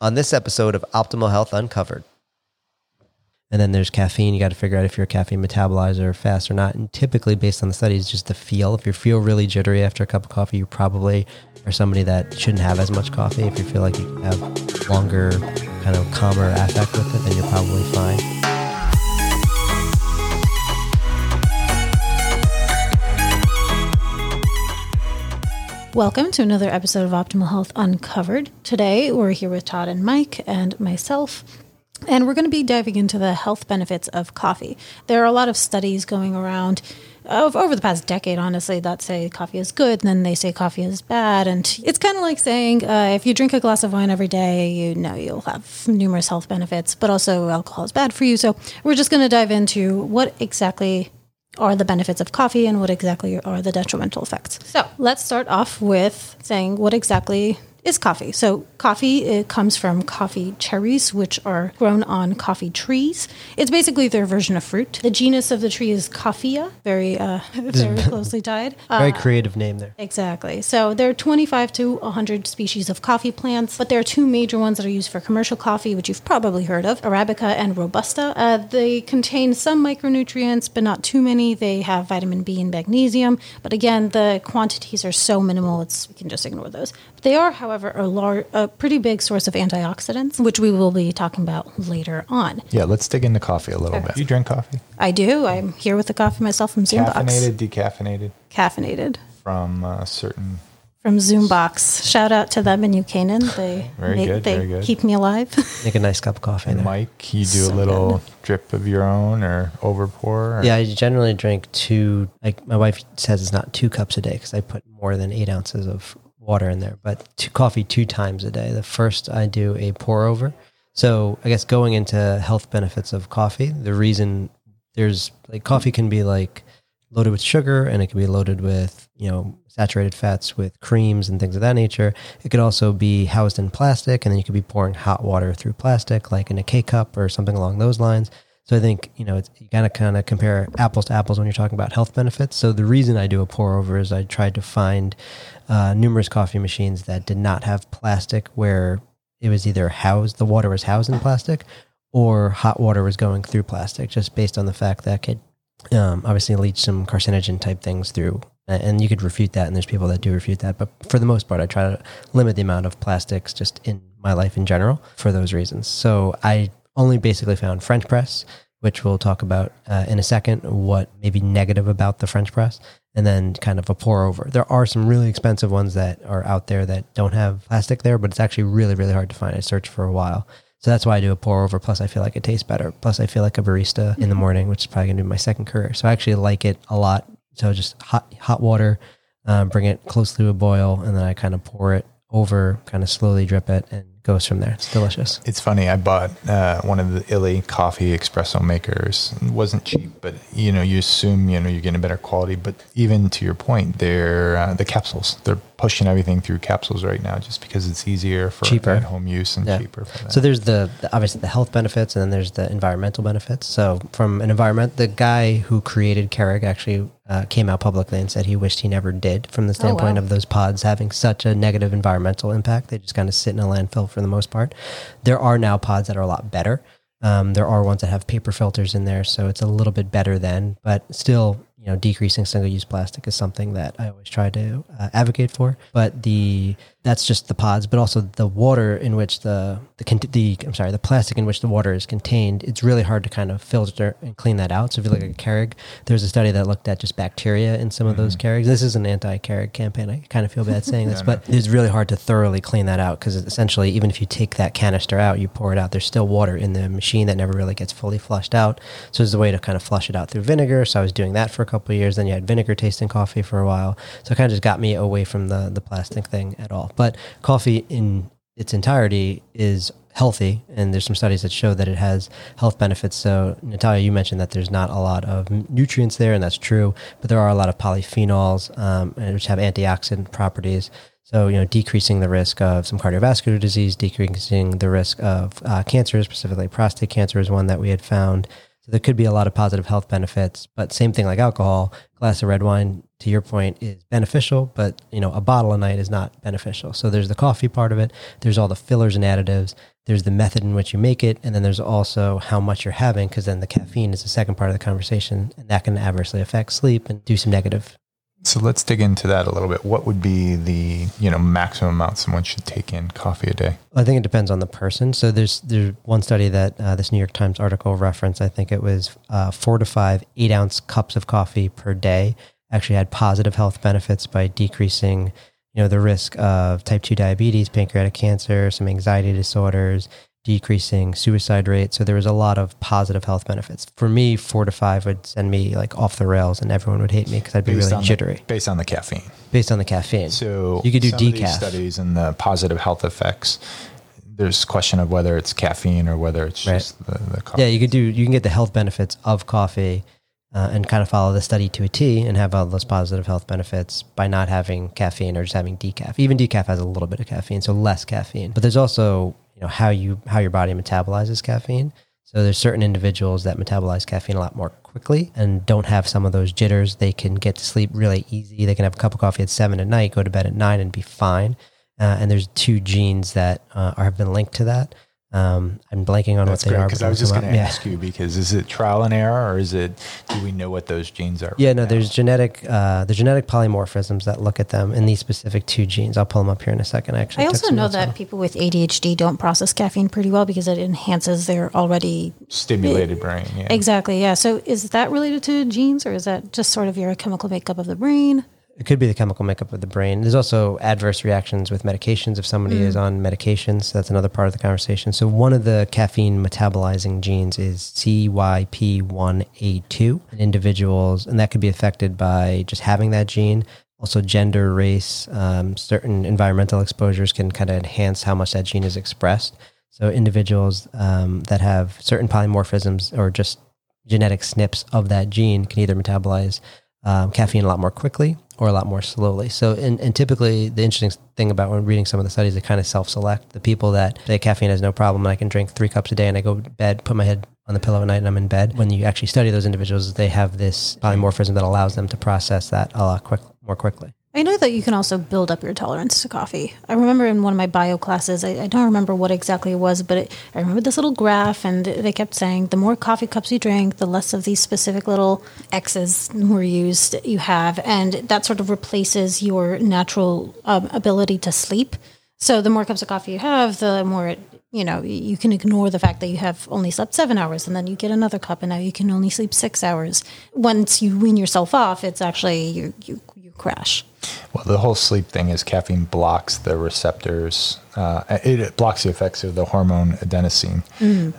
on this episode of Optimal Health Uncovered. And then there's caffeine. You got to figure out if you're a caffeine metabolizer fast or not. And typically, based on the studies, just the feel. If you feel really jittery after a cup of coffee, you probably are somebody that shouldn't have as much coffee. If you feel like you have longer, kind of calmer affect with it, then you're probably fine. Welcome to another episode of Optimal Health Uncovered. Today, we're here with Todd and Mike and myself. And we're going to be diving into the health benefits of coffee. There are a lot of studies going around over the past decade, honestly, that say coffee is good, and then they say coffee is bad. And it's kind of like saying uh, if you drink a glass of wine every day, you know you'll have numerous health benefits, but also alcohol is bad for you. So we're just going to dive into what exactly are the benefits of coffee and what exactly are the detrimental effects. So let's start off with saying what exactly is coffee. So coffee it comes from coffee cherries, which are grown on coffee trees. It's basically their version of fruit. The genus of the tree is Coffea, very uh, very closely tied. Very creative name there. Exactly. So there are 25 to 100 species of coffee plants, but there are two major ones that are used for commercial coffee, which you've probably heard of Arabica and Robusta. Uh, they contain some micronutrients, but not too many. They have vitamin B and magnesium, but again, the quantities are so minimal, it's, we can just ignore those. They are, however, a, lar- a pretty big source of antioxidants, which we will be talking about later on. Yeah, let's dig into coffee a little Okay. bit. You drink coffee? I do. I'm here with the coffee myself from Zoombox. Caffeinated, decaffeinated Caffeinated. from uh, certain. From Zoombox. Shout out to them in New Canaan. They, Very they, good, they very good. keep me alive. Make a nice cup of coffee And there. Mike, you do So a little drip of your own or over pour? Or Yeah, I generally drink two. Like my wife says, it's not two cups a day because I put more than eight ounces of water in there. But two, coffee two times a day. The first I do a pour over. So I guess going into health benefits of coffee, the reason there's like coffee can be like loaded with sugar and it can be loaded with you know saturated fats with creams and things of that nature. It could also be housed in plastic, and then you could be pouring hot water through plastic, like in a K cup or something along those lines. So I think you know it's, you gotta kind of compare apples to apples when you're talking about health benefits. So the reason I do a pour over is I tried to find uh, numerous coffee machines that did not have plastic, where it was either housed the water was housed in plastic, or hot water was going through plastic, just based on the fact that could um, obviously leach some carcinogen type things through. And you could refute that, and there's people that do refute that. But for the most part, I try to limit the amount of plastics just in my life in general for those reasons. So I only basically found French press, which we'll talk about uh, in a second, what may be negative about the French press, and then kind of a pour over. There are some really expensive ones that are out there that don't have plastic there, but it's actually really, really hard to find. I searched for a while. So that's why I do a pour over. Plus, I feel like it tastes better. Plus, I feel like a barista in the morning, which is probably going to be my second career. So I actually like it a lot. So just hot hot water, um, bring it close to a boil, and then I kind of pour it over, kind of slowly drip it, and goes from there. It's delicious. It's funny. I bought uh, one of the Illy coffee espresso makers. It wasn't cheap, but you know, you assume you know you're getting a better quality. But even to your point, they're uh, the capsules. They're pushing everything through capsules right now, just because it's easier for Cheaper. at home use and Yeah. cheaper. For. So there's the, the obviously the health benefits, and then there's the environmental benefits. So from an environment, the guy who created Keurig actually uh, came out publicly and said he wished he never did, from the standpoint wow. of those pods having such a negative environmental impact. They just kind of sit in a landfill for the most part. There are now pods that are a lot better. Um, there are ones that have paper filters in there, so it's a little bit better then, but still, you know, decreasing single-use plastic is something that I always try to uh, advocate for. But the that's just the pods, but also the water in which the the, the I'm sorry, the plastic in which the water is contained. It's really hard to kind of filter and clean that out. So if you look at a Keurig, there's a study that looked at just bacteria in some of those mm-hmm. Keurigs. This is an anti-Keurig campaign. I kind of feel bad saying this, but it's really hard to thoroughly clean that out because essentially, even if you take that canister out, you pour it out, there's still water in the machine that never really gets fully flushed out. So there's a way to kind of flush it out through vinegar. So I was doing that for a couple of years. Then you had vinegar tasting coffee for a while. So it kind of just got me away from the the plastic thing at all. But coffee in its entirety is healthy and there's some studies that show that it has health benefits. So natalia you mentioned that there's not a lot of nutrients there and that's true but there are a lot of polyphenols um, which have antioxidant properties. So you know decreasing the risk of some cardiovascular disease decreasing the risk of uh, cancer specifically prostate cancer is one that we had found. So there could be a lot of positive health benefits but same thing like alcohol glass of red wine to your point, is beneficial, but you know, a bottle a night is not beneficial. So there's the coffee part of it. There's all the fillers and additives. There's the method in which you make it, and then there's also how much you're having, because then the caffeine is the second part of the conversation, and that can adversely affect sleep and do some negative. So let's dig into that a little bit. What would be the you know maximum amount someone should take in coffee a day? I think it depends on the person. So there's there's one study that uh, this New York Times article referenced. I think it was uh, four to five eight ounce cups of coffee per day actually had positive health benefits by decreasing, you know, the risk of type 2 diabetes, pancreatic cancer, some anxiety disorders, decreasing suicide rate. So there was a lot of positive health benefits. For me, four to five would send me like off the rails and everyone would hate me because I'd be Based really on the- jittery based on the caffeine. based on the caffeine. So You could do some of these decaf. studies and the positive health effects. There's question of whether it's caffeine or whether it's Right. just the, the coffee. Yeah, you could do. You can get the health benefits of coffee, uh, and kind of follow the study to a T, and have all those positive health benefits by not having caffeine or just having decaf. Even decaf has a little bit of caffeine, so less caffeine. But there's also you know how you how your body metabolizes caffeine. So there's certain individuals that metabolize caffeine a lot more quickly and don't have some of those jitters. They can get to sleep really easy. They can have a cup of coffee at seven at night, go to bed at nine, and be fine. Uh, and there's two genes that uh, are, have been linked to that. Um, I'm blanking on That's what they great are. because I was just going to up. Yeah. ask you because is it trial and error or is it do we know what those genes are? Yeah, right no, now? there's genetic, uh, the genetic polymorphisms that look at them in these specific two genes. I'll pull them up here in a second. Actually, I also know that on people with ADHD don't process caffeine pretty well because it enhances their already. stimulated brain. Yeah. Exactly, yeah. So is that related to genes or is that just sort of your chemical makeup of the brain? It could be the chemical makeup of the brain. There's also adverse reactions with medications if somebody is on medications. So that's another part of the conversation. So one of the caffeine metabolizing genes is CYP1A2 in individuals, and that could be affected by just having that gene. Also, gender, race, um, certain environmental exposures can kind of enhance how much that gene is expressed. So individuals um, that have certain polymorphisms or just genetic SNPs of that gene can either metabolize um, caffeine a lot more quickly or a lot more slowly. So, and, and typically, the interesting thing about when reading some of the studies, they kind of self-select the people that say caffeine has no problem and I can drink three cups a day and I go to bed, put my head on the pillow at night and I'm in bed. When you actually study those individuals, they have this polymorphism that allows them to process that a lot quick, more quickly. I know that you can also build up your tolerance to coffee. I remember in one of my bio classes, I, I don't remember what exactly it was, but it, I remember this little graph, and they kept saying the more coffee cups you drink, the less of these specific little X's were used you have, and that sort of replaces your natural um, ability to sleep. So the more cups of coffee you have, the more it, you know you can ignore the fact that you have only slept seven hours, and then you get another cup, and now you can only sleep six hours. Once you wean yourself off, it's actually you you, you crash. Well, the whole sleep thing is caffeine blocks the receptors. Uh, it, it blocks the effects of the hormone adenosine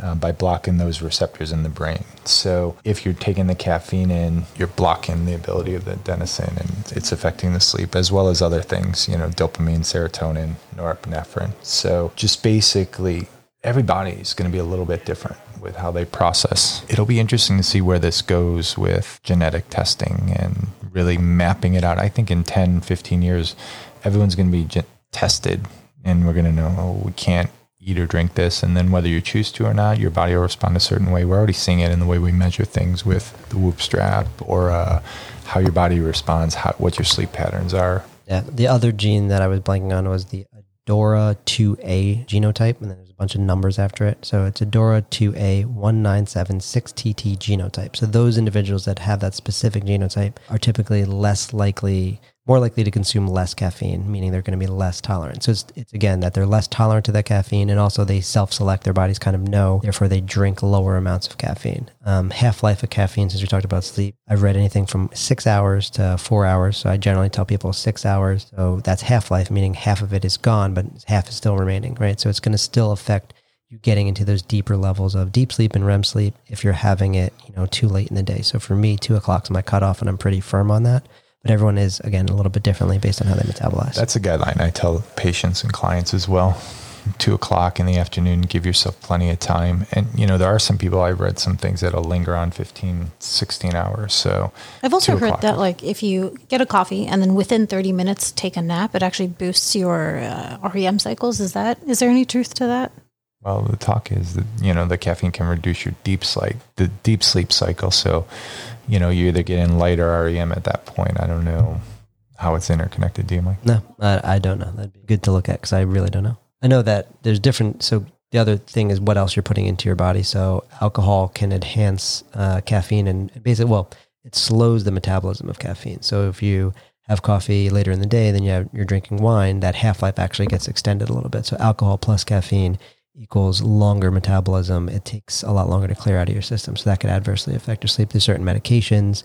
uh, by blocking those receptors in the brain. So, if you're taking the caffeine in, you're blocking the ability of the adenosine, and it's affecting the sleep as well as other things. You know, dopamine, serotonin, norepinephrine. So, just basically, every body is going to be a little bit different with how they process. It'll be interesting to see where this goes with genetic testing and really mapping it out. I think in 10, 15 years, everyone's going to be tested and we're going to know, oh, we can't eat or drink this. And then whether you choose to or not, your body will respond a certain way. We're already seeing it in the way we measure things with the whoop strap or uh, how your body responds, how, what your sleep patterns are. Yeah. The other gene that I was blanking on was the Adora2A genotype, and then there's a bunch of numbers after it. So it's ADORA2A1976TT genotype. So those individuals that have that specific genotype are typically less likely, more likely to consume less caffeine, meaning they're going to be less tolerant. So it's, it's again that they're less tolerant to that caffeine, and also they self-select. Their bodies kind of know, therefore they drink lower amounts of caffeine. Um, half-life of caffeine, since we talked about sleep, I've read anything from six hours to four hours. So I generally tell people six hours. So that's half-life, meaning half of it is gone, but half is still remaining, right? So it's going to still affect you getting into those deeper levels of deep sleep and REM sleep if you're having it, you know, too late in the day. So for me, two o'clock is my cutoff, and I'm pretty firm on that. But everyone is again a little bit differently based on how they metabolize. That's a guideline I tell patients and clients as well. Two o'clock in the afternoon, give yourself plenty of time. And, you know, there are some people, I've read some things that'll linger on 15, 16 hours. So I've also heard o'clock that is- like if you get a coffee and then within 30 minutes take a nap, it actually boosts your uh, REM cycles. Is that is there any truth to that? Well, the talk is that you know the caffeine can reduce your deep sleep, the deep sleep cycle. So, you know, you either get in light or REM at that point. I don't know how it's interconnected. Do you, Mike? No, I, I don't know. That'd be good to look at because I really don't know. I know that there's different. So the other thing is what else you're putting into your body. So alcohol can enhance uh, caffeine and basically, well, it slows the metabolism of caffeine. So if you have coffee later in the day, then you have, you're drinking wine, that half life actually gets extended a little bit. So alcohol plus caffeine equals longer metabolism. It takes a lot longer to clear out of your system. So that could adversely affect your sleep. There's certain medications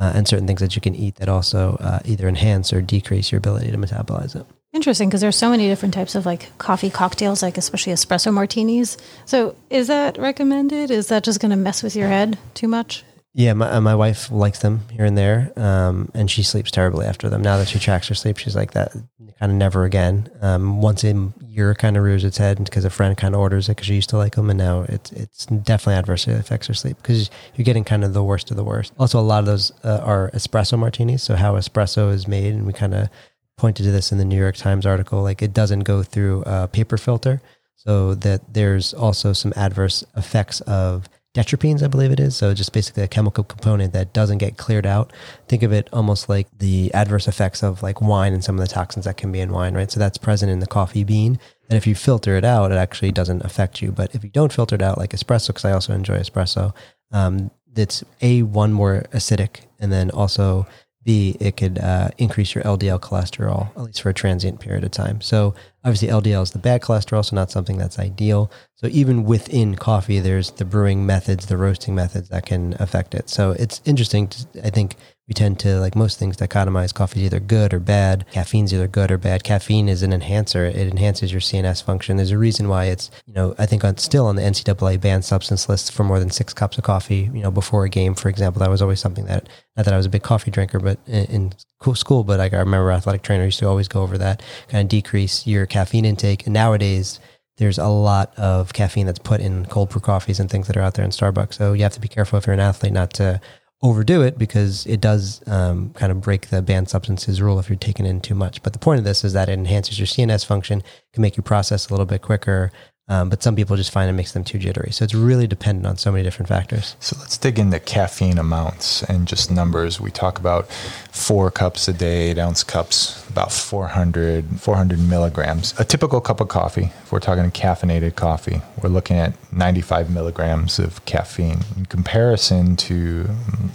uh, and certain things that you can eat that also uh, either enhance or decrease your ability to metabolize it. Interesting, because there's so many different types of like coffee cocktails, like especially espresso martinis. So, is that recommended? Is that just going to mess with your head too much? Yeah, my, uh, my wife likes them here and there, um, and she sleeps terribly after them. Now that she tracks her sleep, she's like that kind of never again. Um, once a year kind of rears its head because a friend kind of orders it because she used to like them, and now it's it's definitely adversely affects her sleep because you're getting kind of the worst of the worst. Also, a lot of those uh, are espresso martinis, so how espresso is made, and we kind of pointed to this in the New York Times article. Like it doesn't go through a paper filter, so that there's also some adverse effects of diterpenes, I believe it is. So just basically a chemical component that doesn't get cleared out. Think of it almost like the adverse effects of like wine and some of the toxins that can be in wine, right? So that's present in the coffee bean. And if you filter it out, it actually doesn't affect you. But if you don't filter it out, like espresso, because I also enjoy espresso, um, it's a one more acidic, and then also B, it could uh, increase your LDL cholesterol, at least for a transient period of time. So, obviously, LDL is the bad cholesterol, so not something that's ideal. So, even within coffee, there's the brewing methods, the roasting methods that can affect it. So, it's interesting. To, I think we tend to, like most things, dichotomize coffee is either good or bad. Caffeine's either good or bad. Caffeine is an enhancer. It enhances your CNS function. There's a reason why it's, you know, I think on, still on the NCAA banned substance list for more than six cups of coffee, you know, before a game, for example. That was always something that, not that I was a big coffee drinker, but in, in school, but like I remember athletic trainer used to always go over that, kind of decrease your caffeine intake. And nowadays, there's a lot of caffeine that's put in cold brew coffees and things that are out there in Starbucks. So you have to be careful if you're an athlete not to overdo it because it does um, kind of break the banned substances rule if you're taking in too much. But the point of this is that it enhances your CNS function, can make you process a little bit quicker. Um, but some people just find it makes them too jittery. So it's really dependent on so many different factors. So let's dig into caffeine amounts and just numbers. We talk about four cups a day, eight ounce cups, about 400, 400 milligrams. A typical cup of coffee, if we're talking caffeinated coffee, we're looking at 95 milligrams of caffeine. In comparison to,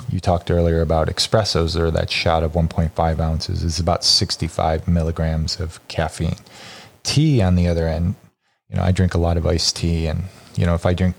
you talked earlier about espressos or that shot of 1.5 ounces, is about 65 milligrams of caffeine. Tea, on the other end, you know, I drink a lot of iced tea, and you know, if I drink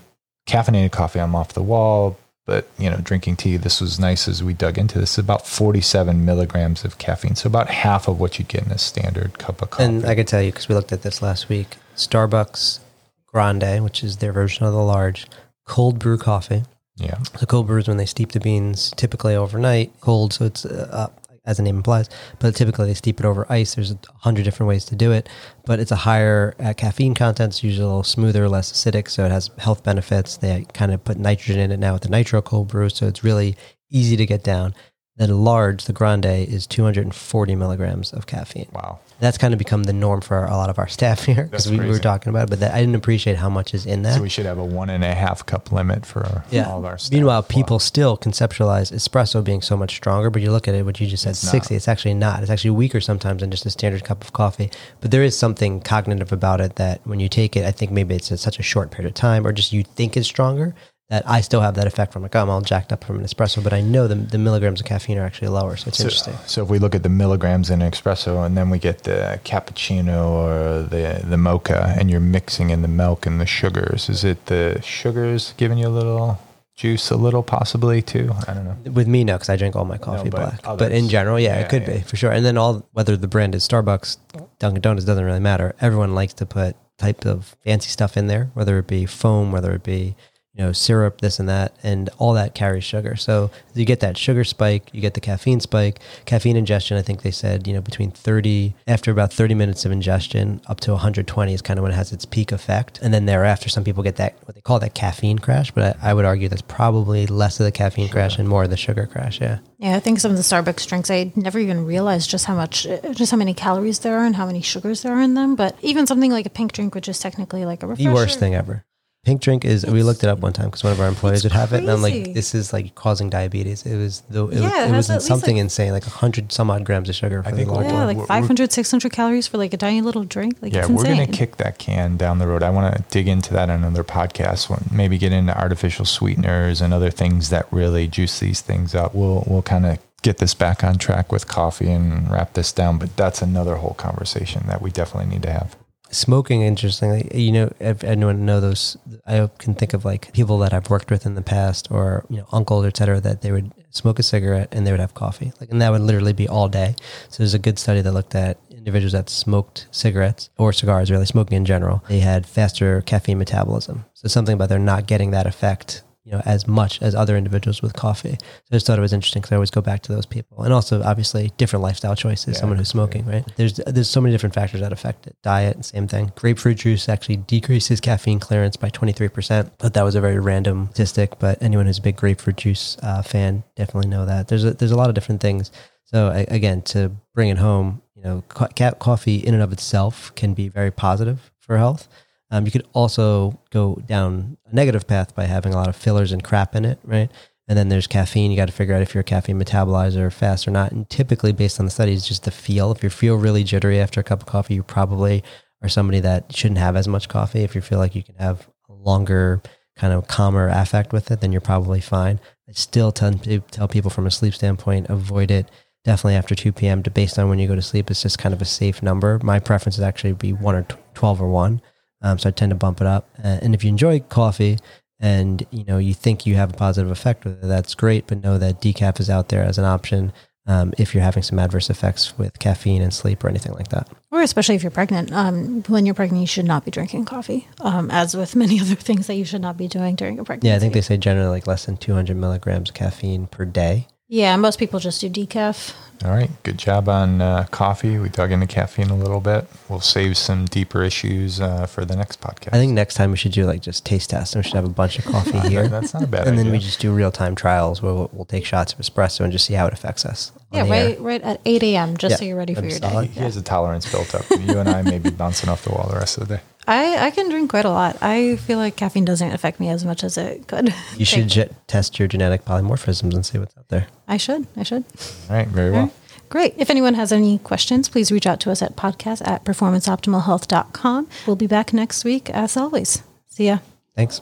caffeinated coffee, I'm off the wall. But you know, drinking tea, this was nice as we dug into this. About 47 milligrams of caffeine, so about half of what you'd get in a standard cup of coffee. And I can tell you because we looked at this last week. Starbucks Grande, which is their version of the large cold brew coffee. Yeah. The cold brews when they steep the beans typically overnight, cold, so it's uh, as the name implies. But typically they steep it over ice. There's a hundred different ways to do it, but it's a higher uh, caffeine content. It's usually a little smoother, less acidic, so it has health benefits. They kind of put nitrogen in it now with the nitro cold brew, so it's really easy to get down. The large, the grande, is 240 milligrams of caffeine. Wow. That's kind of become the norm for a lot of our staff here because we, we, were talking about it, but that, I didn't appreciate how much is in that. So we should have a one and a half cup limit for yeah. all of our staff. Meanwhile, people still conceptualize espresso being so much stronger, but you look at it, what you just said, it's 60, not. it's actually not. It's actually weaker sometimes than just a standard cup of coffee. But there is something cognitive about it that when you take it, I think maybe it's a, such a short period of time or just you think it's stronger that I still have that effect from like, oh, I'm all jacked up from an espresso, but I know the, the milligrams of caffeine are actually lower. So it's so, interesting. So if we look at the milligrams in an espresso and then we get the cappuccino or the, the mocha and you're mixing in the milk and the sugars, is it the sugars giving you a little juice a little possibly too? I don't know. With me, no, because I drink all my coffee no, but black. Others, but in general, yeah, yeah it could yeah. be for sure. And then all, whether the brand is Starbucks, Dunkin' Donuts, doesn't really matter. Everyone likes to put type of fancy stuff in there, whether it be foam, whether it be you know, syrup, this and that, and all that carries sugar. So you get that sugar spike, you get the caffeine spike. Caffeine ingestion, I think they said, you know, between 30, after about 30 minutes of ingestion, up to 120 is kind of when it has its peak effect. And then thereafter, some people get that, what they call that caffeine crash, but I, I would argue that's probably less of the caffeine crash and more of the sugar crash. Yeah. Yeah, I think some of the Starbucks drinks, I never even realized just how much, just how many calories there are and how many sugars there are in them. But even something like a pink drink, which is technically like a refresher. The worst thing ever. Pink drink is we looked it up one time because one of our employees would have it, and I'm like, this is like causing diabetes. It was the it, Yeah, was, it it has was at least, something like- insane, like hundred some odd grams of sugar for I the think large we're- Yeah, one. like we're- 500, 600 calories for like a tiny little drink. Like, yeah, it's we're going to kick that can down the road. I want to dig into that on another podcast. when- Maybe get into artificial sweeteners and other things that really juice these things up. We'll we'll kind of get this back on track with coffee and wrap this down. But that's another whole conversation that we definitely need to have. Smoking, interestingly, you know, if anyone know those, I can think of like people that I've worked with in the past, or you know, uncles, et cetera, that they would smoke a cigarette and they would have coffee, like, and that would literally be all day. So there's a good study that looked at individuals that smoked cigarettes or cigars, really smoking in general. They had faster caffeine metabolism. So something about they're not getting that effect, you know, as much as other individuals with coffee. So I just thought it was interesting because I always go back to those people, and also obviously different lifestyle choices. Yeah, someone who's smoking, right? There's there's so many different factors that affect it. Diet, same thing. Grapefruit juice actually decreases caffeine clearance by 23%, but that was a very random statistic. But anyone who's a big grapefruit juice uh, fan definitely know that. There's a, there's a lot of different things. So I, again, to bring it home, you know, co- coffee in and of itself can be very positive for health. Um, you could also go down a negative path by having a lot of fillers and crap in it, right? And then there's caffeine. You got to figure out if you're a caffeine metabolizer fast or not. And typically, based on the studies, just the feel. If you feel really jittery after a cup of coffee, you probably are somebody that shouldn't have as much coffee. If you feel like you can have a longer, kind of calmer affect with it, then you're probably fine. I still tend to tell people from a sleep standpoint, avoid it definitely after 2 p.m. to based on when you go to sleep. It's just kind of a safe number. My preference is actually be one or t- 12 or one. Um, so I tend to bump it up. Uh, and if you enjoy coffee and you know you think you have a positive effect with it, that's great. But know that decaf is out there as an option um, if you're having some adverse effects with caffeine and sleep or anything like that. Or especially if you're pregnant. Um, when you're pregnant, you should not be drinking coffee, um, as with many other things that you should not be doing during a pregnancy. Yeah, I think they say generally like less than 200 milligrams of caffeine per day. Yeah, most people just do decaf. All right, good job on uh, coffee. We dug into caffeine a little bit. We'll save some deeper issues uh, for the next podcast. I think next time we should do like just taste tests and we should have a bunch of coffee here. that's not a bad and idea. then we just do real time trials where we'll, we'll take shots of espresso and just see how it affects us. Yeah, the air. right, right at 8 a.m., just Yeah, so you're ready for that'd your be day. solid. he has a tolerance built up. You and I may be bouncing off the wall the rest of the day. I, I can drink quite a lot. I feel like caffeine doesn't affect me as much as it could. You should ge- test your genetic polymorphisms and see what's out there. I should. I should. All right, very well. right. Great. If anyone has any questions, please reach out to us at podcast at performanceoptimalhealth.com. We'll be back next week as always. See ya. Thanks.